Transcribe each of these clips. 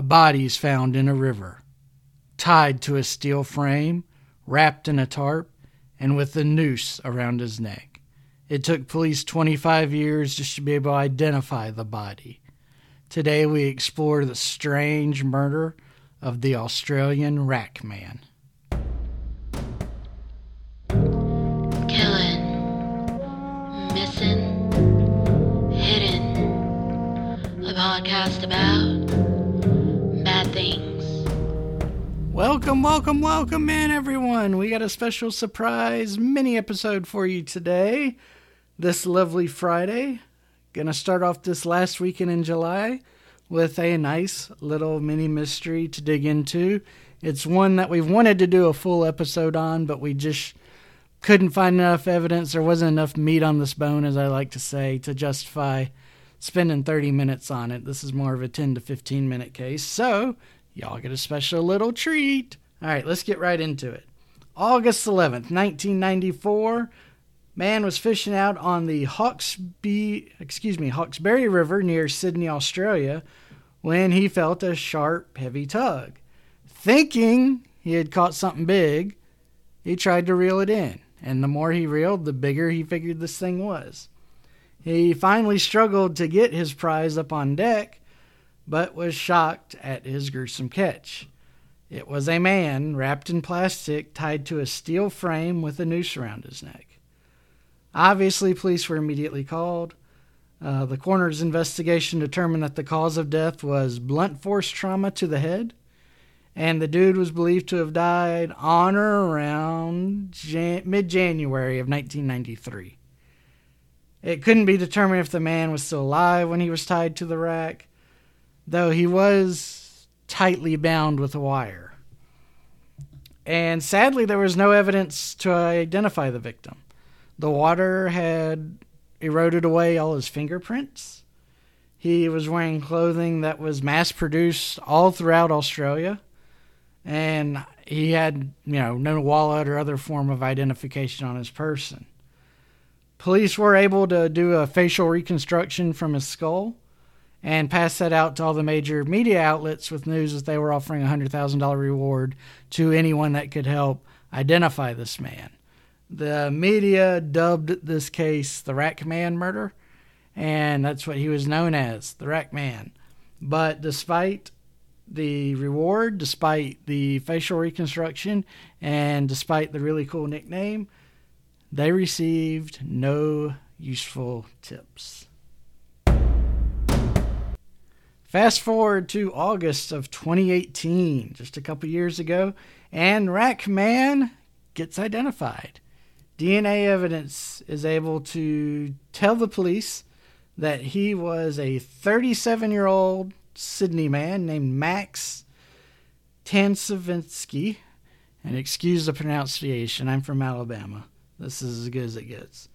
A body is found in a river, tied to a steel frame, wrapped in a tarp, and with a noose around his neck. It took police 25 years just to be able to identify the body. Today we explore the strange murder of the Australian Rack Man. Killing, missing, hidden. A podcast about Welcome, welcome, welcome in, everyone. We got a special surprise mini episode for you today, this lovely Friday. Gonna start off this last weekend in July with a nice little mini mystery to dig into. It's one that we've wanted to do a full episode on, but we just couldn't find enough evidence. There wasn't enough meat on this bone, as I like to say, to justify spending 30 minutes on it. This is more of a 10 to 15 minute case. So, y'all get a special little treat. All right, let's get right into it. August 11th, 1994. Man was fishing out on the Hawkesby, excuse me, Hawkesbury River near Sydney, Australia, when he felt a sharp, heavy tug. Thinking he had caught something big, he tried to reel it in, and the more he reeled, the bigger he figured this thing was. He finally struggled to get his prize up on deck, but was shocked at his gruesome catch. It was a man wrapped in plastic tied to a steel frame with a noose around his neck. Obviously, police were immediately called. Uh, the coroner's investigation determined that the cause of death was blunt force trauma to the head, and the dude was believed to have died on or around Jan- mid January of 1993. It couldn't be determined if the man was still alive when he was tied to the rack, though he was tightly bound with a wire. And sadly, there was no evidence to identify the victim. The water had eroded away all his fingerprints. He was wearing clothing that was mass produced all throughout Australia. And he had, you know, no wallet or other form of identification on his person. Police were able to do a facial reconstruction from his skull and passed that out to all the major media outlets with news that they were offering a $100,000 reward to anyone that could help identify this man. The media dubbed this case the Rack Man murder, and that's what he was known as, the Rack Man. But despite the reward, despite the facial reconstruction, and despite the really cool nickname, they received no useful tips. Fast forward to August of 2018, just a couple years ago, and Rackman gets identified. DNA evidence is able to tell the police that he was a 37 year old Sydney man named Max Tansavinsky. And excuse the pronunciation, I'm from Alabama. This is as good as it gets.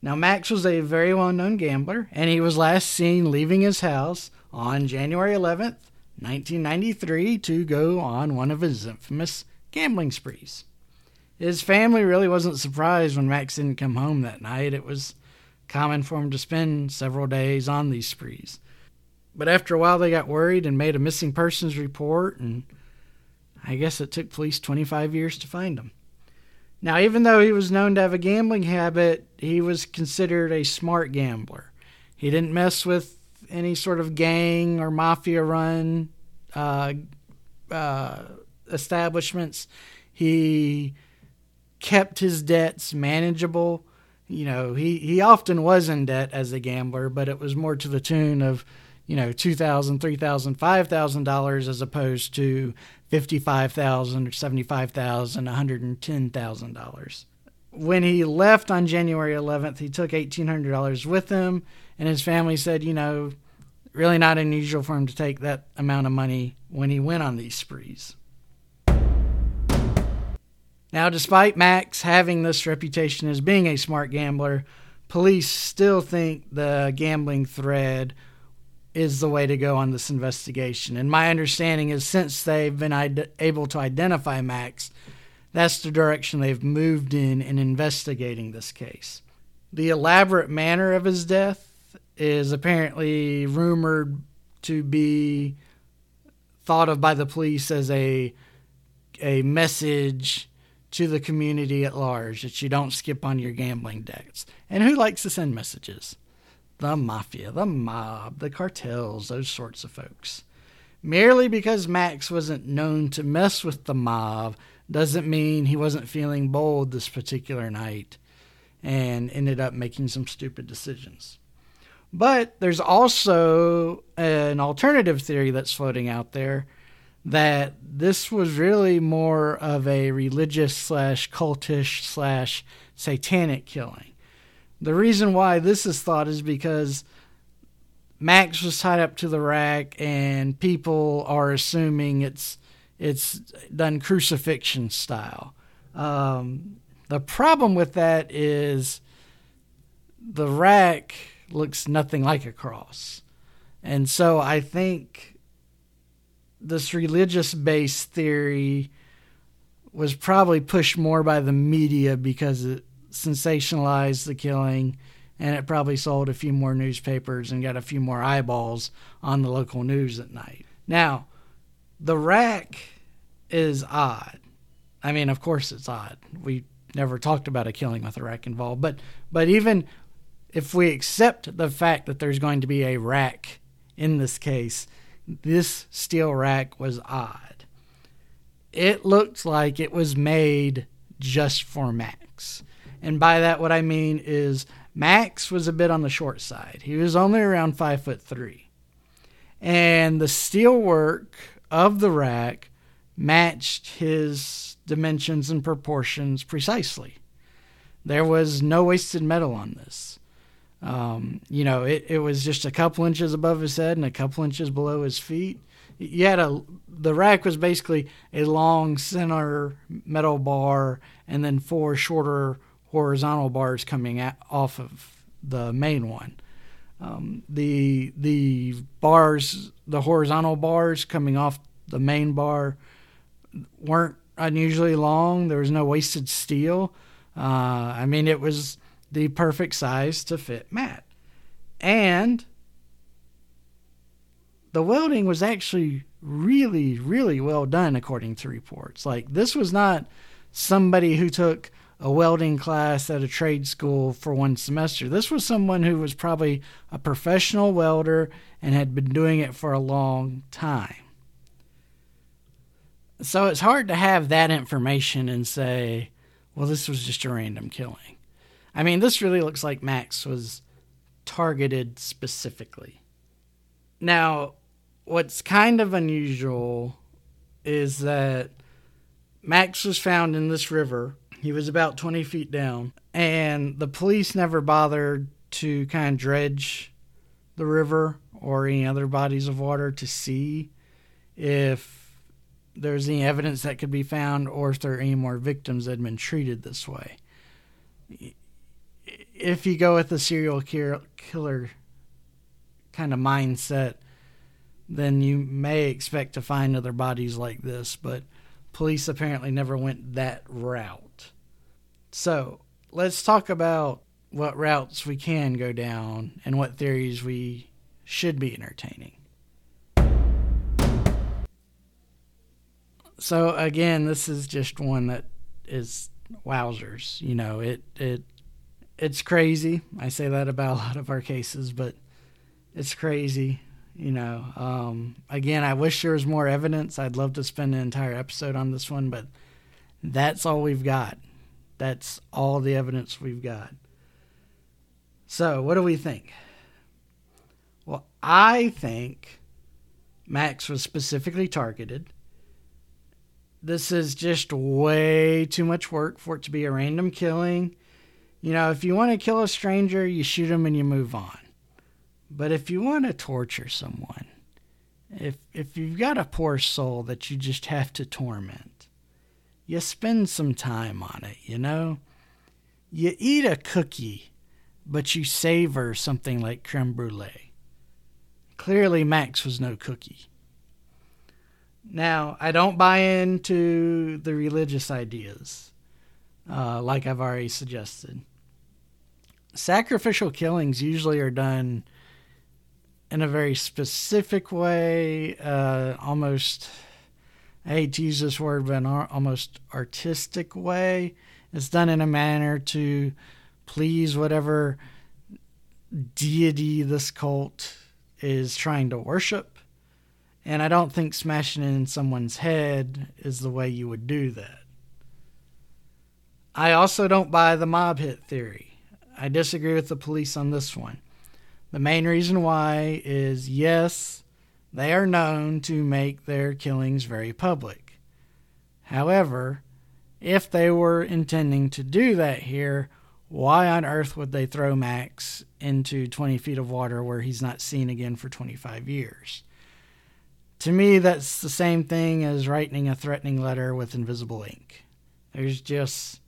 Now, Max was a very well known gambler, and he was last seen leaving his house on January 11th, 1993, to go on one of his infamous gambling sprees. His family really wasn't surprised when Max didn't come home that night. It was common for him to spend several days on these sprees. But after a while, they got worried and made a missing persons report, and I guess it took police 25 years to find him. Now, even though he was known to have a gambling habit, he was considered a smart gambler. He didn't mess with any sort of gang or mafia run uh, uh, establishments. He kept his debts manageable. You know, he, he often was in debt as a gambler, but it was more to the tune of, you know, $2,000, $3,000, $5,000 as opposed to $55,000 or $75,000, $110,000. When he left on January 11th, he took eighteen hundred dollars with him, and his family said, you know, really not unusual for him to take that amount of money when he went on these sprees. Now, despite Max having this reputation as being a smart gambler, police still think the gambling thread is the way to go on this investigation. And my understanding is since they've been able to identify Max, that's the direction they've moved in in investigating this case. The elaborate manner of his death is apparently rumored to be thought of by the police as a a message to the community at large that you don't skip on your gambling debts. And who likes to send messages? The mafia, the mob, the cartels, those sorts of folks. Merely because Max wasn't known to mess with the mob doesn't mean he wasn't feeling bold this particular night and ended up making some stupid decisions. But there's also an alternative theory that's floating out there that this was really more of a religious slash cultish slash satanic killing. The reason why this is thought is because Max was tied up to the rack, and people are assuming it's it's done crucifixion style. Um, the problem with that is the rack looks nothing like a cross, and so I think this religious based theory was probably pushed more by the media because it sensationalized the killing and it probably sold a few more newspapers and got a few more eyeballs on the local news at night. Now, the rack is odd. I mean, of course it's odd. We never talked about a killing with a rack involved, but but even if we accept the fact that there's going to be a rack in this case, this steel rack was odd. It looked like it was made just for Max. And by that, what I mean is Max was a bit on the short side. He was only around five foot three. And the steel work of the rack matched his dimensions and proportions precisely. There was no wasted metal on this. Um, you know, it, it was just a couple inches above his head and a couple inches below his feet. You had a the rack was basically a long center metal bar and then four shorter horizontal bars coming off of the main one. Um, the the bars, the horizontal bars coming off the main bar, weren't unusually long. There was no wasted steel. Uh, I mean, it was the perfect size to fit Matt. And the welding was actually really, really well done, according to reports. Like, this was not somebody who took a welding class at a trade school for one semester. This was someone who was probably a professional welder and had been doing it for a long time. So it's hard to have that information and say, well, this was just a random killing. I mean, this really looks like Max was targeted specifically. Now, what's kind of unusual is that Max was found in this river. He was about 20 feet down, and the police never bothered to kind of dredge the river or any other bodies of water to see if there's any evidence that could be found or if there are any more victims that had been treated this way if you go with the serial killer kind of mindset, then you may expect to find other bodies like this, but police apparently never went that route. So let's talk about what routes we can go down and what theories we should be entertaining. So again, this is just one that is wowzers. You know, it it it's crazy. I say that about a lot of our cases, but it's crazy. You know, um, again, I wish there was more evidence. I'd love to spend an entire episode on this one, but that's all we've got. That's all the evidence we've got. So, what do we think? Well, I think Max was specifically targeted. This is just way too much work for it to be a random killing you know, if you want to kill a stranger, you shoot them and you move on. But if you want to torture someone, if if you've got a poor soul that you just have to torment, you spend some time on it, you know? You eat a cookie, but you savor something like creme brulee. Clearly, Max was no cookie. Now, I don't buy into the religious ideas, uh, like I've already suggested sacrificial killings usually are done in a very specific way, uh, almost, Use this word, but an almost artistic way. It's done in a manner to please whatever deity this cult is trying to worship. And I don't think smashing it in someone's head is the way you would do that. I also don't buy the mob hit theory. I disagree with the police on this one. The main reason why is yes, they are known to make their killings very public. However, if they were intending to do that here, why on earth would they throw Max into 20 feet of water where he's not seen again for 25 years? To me, that's the same thing as writing a threatening letter with invisible ink. There's just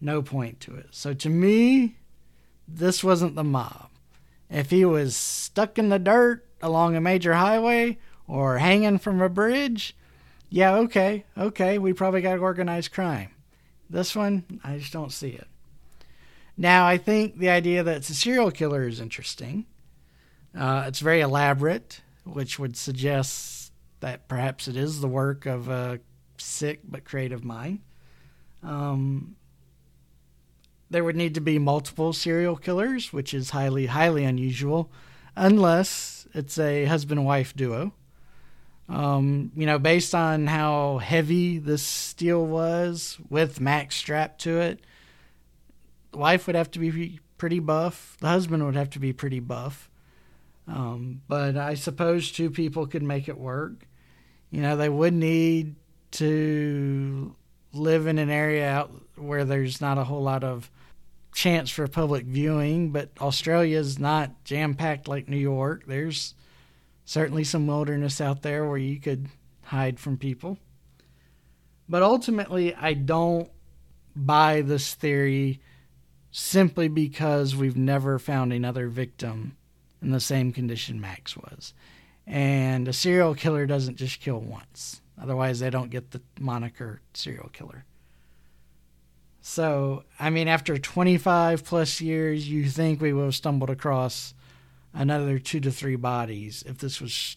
no point to it. So to me, this wasn't the mob. If he was stuck in the dirt along a major highway or hanging from a bridge, yeah, okay, okay, we probably got organized crime. This one, I just don't see it. Now, I think the idea that it's a serial killer is interesting. Uh, it's very elaborate, which would suggest that perhaps it is the work of a sick but creative mind. Um, there would need to be multiple serial killers, which is highly, highly unusual, unless it's a husband wife duo. Um, you know, based on how heavy this steel was with Max strapped to it, the wife would have to be pretty buff. The husband would have to be pretty buff. Um, but I suppose two people could make it work. You know, they would need to live in an area out where there's not a whole lot of chance for public viewing, but Australia is not jam packed like New York. There's certainly some wilderness out there where you could hide from people. But ultimately, I don't buy this theory simply because we've never found another victim in the same condition Max was. And a serial killer doesn't just kill once. Otherwise, they don't get the moniker serial killer. So, I mean, after 25 plus years, you think we will have stumbled across another two to three bodies if this was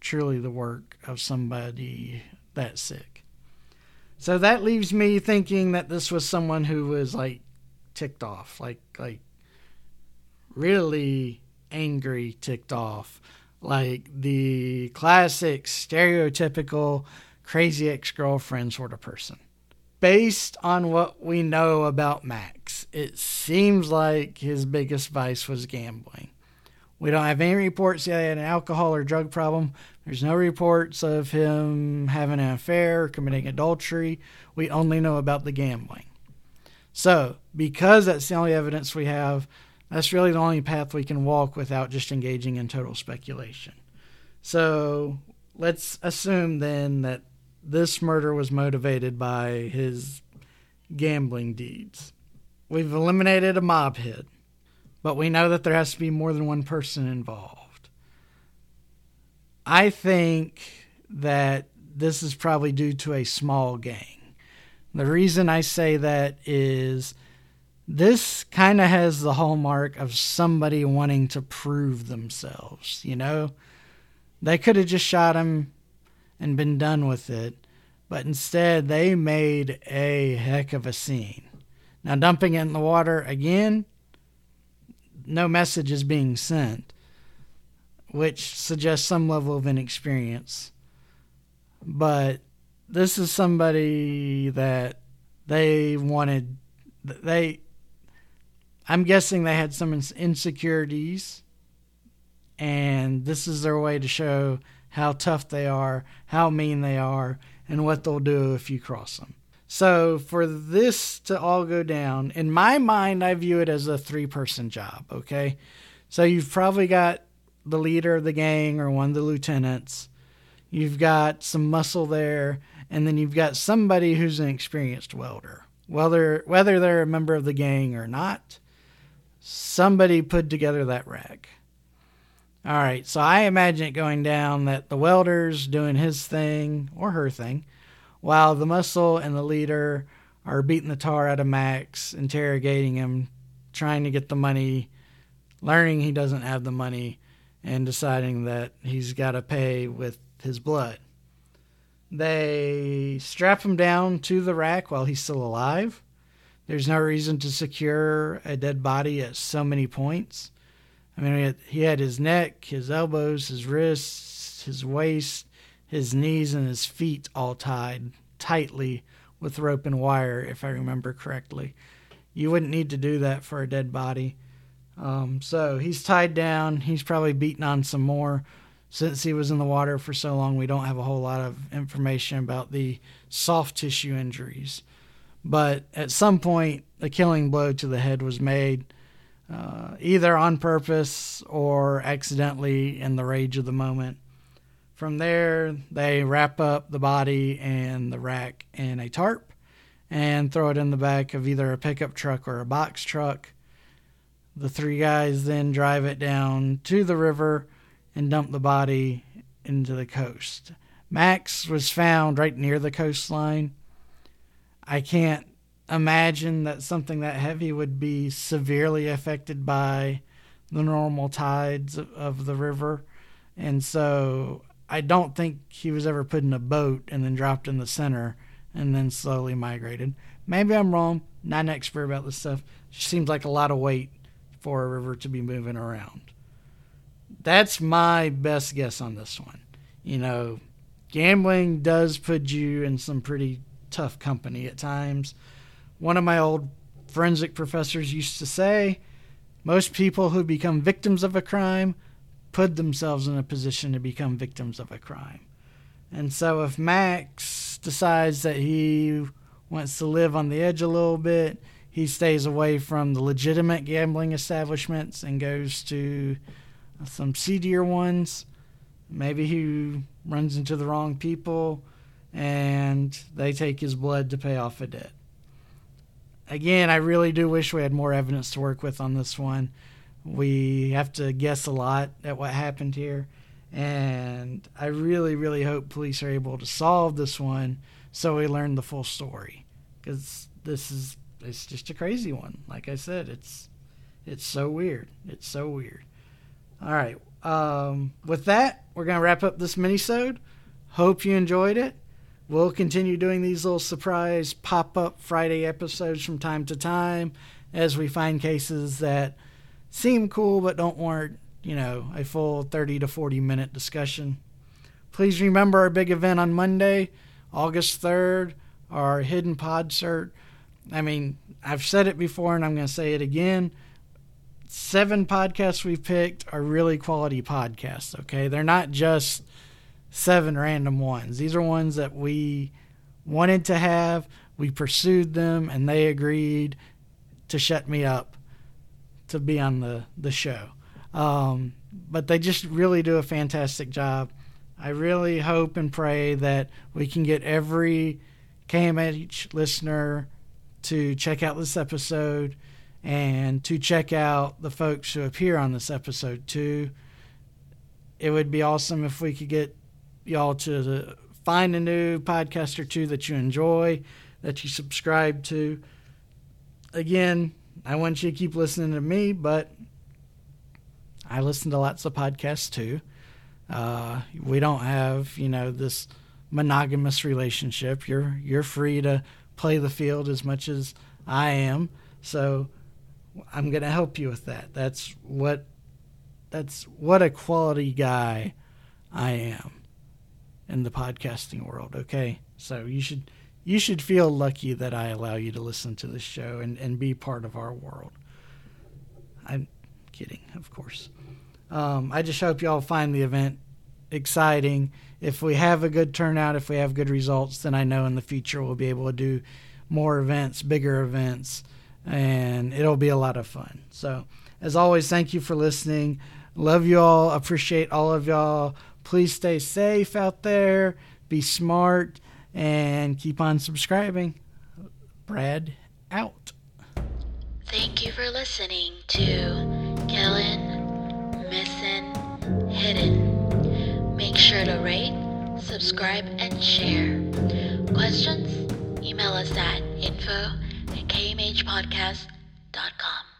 truly the work of somebody that sick. So that leaves me thinking that this was someone who was like ticked off, like like really angry, ticked off, like the classic stereotypical crazy ex-girlfriend sort of person based on what we know about Max, it seems like his biggest vice was gambling. We don't have any reports that he had an alcohol or drug problem. There's no reports of him having an affair committing adultery. We only know about the gambling. So, because that's the only evidence we have, that's really the only path we can walk without just engaging in total speculation. So, let's assume then that this murder was motivated by his gambling deeds. We've eliminated a mob hit, but we know that there has to be more than one person involved. I think that this is probably due to a small gang. The reason I say that is this kind of has the hallmark of somebody wanting to prove themselves, you know? They could have just shot him and been done with it. But instead, they made a heck of a scene. Now, dumping it in the water again, no message is being sent, which suggests some level of inexperience. But this is somebody that they wanted, they, I'm guessing they had some insecurities, and this is their way to show how tough they are, how mean they are, and what they'll do if you cross them. So, for this to all go down, in my mind, I view it as a three person job, okay? So, you've probably got the leader of the gang or one of the lieutenants, you've got some muscle there, and then you've got somebody who's an experienced welder. Whether, whether they're a member of the gang or not, somebody put together that rack. All right, so I imagine it going down that the welder's doing his thing or her thing, while the muscle and the leader are beating the tar out of Max, interrogating him, trying to get the money, learning he doesn't have the money, and deciding that he's got to pay with his blood. They strap him down to the rack while he's still alive. There's no reason to secure a dead body at so many points. I mean, he had, he had his neck, his elbows, his wrists, his waist, his knees, and his feet all tied tightly with rope and wire, if I remember correctly. You wouldn't need to do that for a dead body. Um, so he's tied down. He's probably beaten on some more. Since he was in the water for so long, we don't have a whole lot of information about the soft tissue injuries. But at some point, a killing blow to the head was made, uh, either on purpose or accidentally in the rage of the moment. From there, they wrap up the body and the rack in a tarp and throw it in the back of either a pickup truck or a box truck. The three guys then drive it down to the river and dump the body into the coast. Max was found right near the coastline. I can't imagine that something that heavy would be severely affected by the normal tides of, the river. And so I don't think he was ever put in a boat and then dropped in the center and then slowly migrated. Maybe I'm wrong. Not an expert about this stuff. It seems like a lot of weight for a river to be moving around. That's my best guess on this one. You know, gambling does put you in some pretty tough company at times. One of my old forensic professors used to say most people who become victims of a crime put themselves in a position to become victims of a crime. And so if Max decides that he wants to live on the edge a little bit, he stays away from the legitimate gambling establishments and goes to some seedier ones. Maybe he runs into the wrong people and they take his blood to pay off a debt. Again, I really do wish we had more evidence to work with on this one. We have to guess a lot at what happened here. And I really, really hope police are able to solve this one so we learn the full story. Because this is it's just a crazy one. Like I said, it's it's so weird. It's so weird. All right. Um, with that, we're gonna wrap up this minisode. Hope you enjoyed it. We'll continue doing these little surprise pop up Friday episodes from time to time as we find cases that seem cool but don't warrant, you know, a full 30 to 40 minute discussion. Please remember our big event on Monday, August 3rd, our hidden pod cert. I mean, I've said it before and I'm going to say it again. Seven podcasts we've picked are really quality podcasts, okay? They're not just seven random ones. These are ones that we wanted to have, we pursued them, and they agreed to shut me up to be on the, the show. Um, but they just really do a fantastic job. I really hope and pray that we can get every KMH listener to check out this episode and to check out the folks who appear on this episode too. It would be awesome if we could get y'all to find a new podcast or two that you enjoy, that you subscribe to. Again, I want you to keep listening to me, but I listen to lots of podcasts too. Uh, we don't have, you know, this monogamous relationship. You're you're free to play the field as much as I am. So I'm going to help you with that. That's what that's what a quality guy I am in the podcasting world, okay? So you should you should feel lucky that I allow you to listen to this show and, and be part of our world. I'm kidding, of course. Um, I just hope y'all find the event exciting. If we have a good turnout, if we have good results, then I know in the future we'll be able to do more events, bigger events, and it'll be a lot of fun. So, as always, thank you for listening. Love you all. Appreciate all of y'all. Please stay safe out there. Be smart and keep on subscribing. Brad out. Thank you for listening to Missing Hidden. Make sure to rate, subscribe, and share. Questions? Email us at info at kmhpodcast.com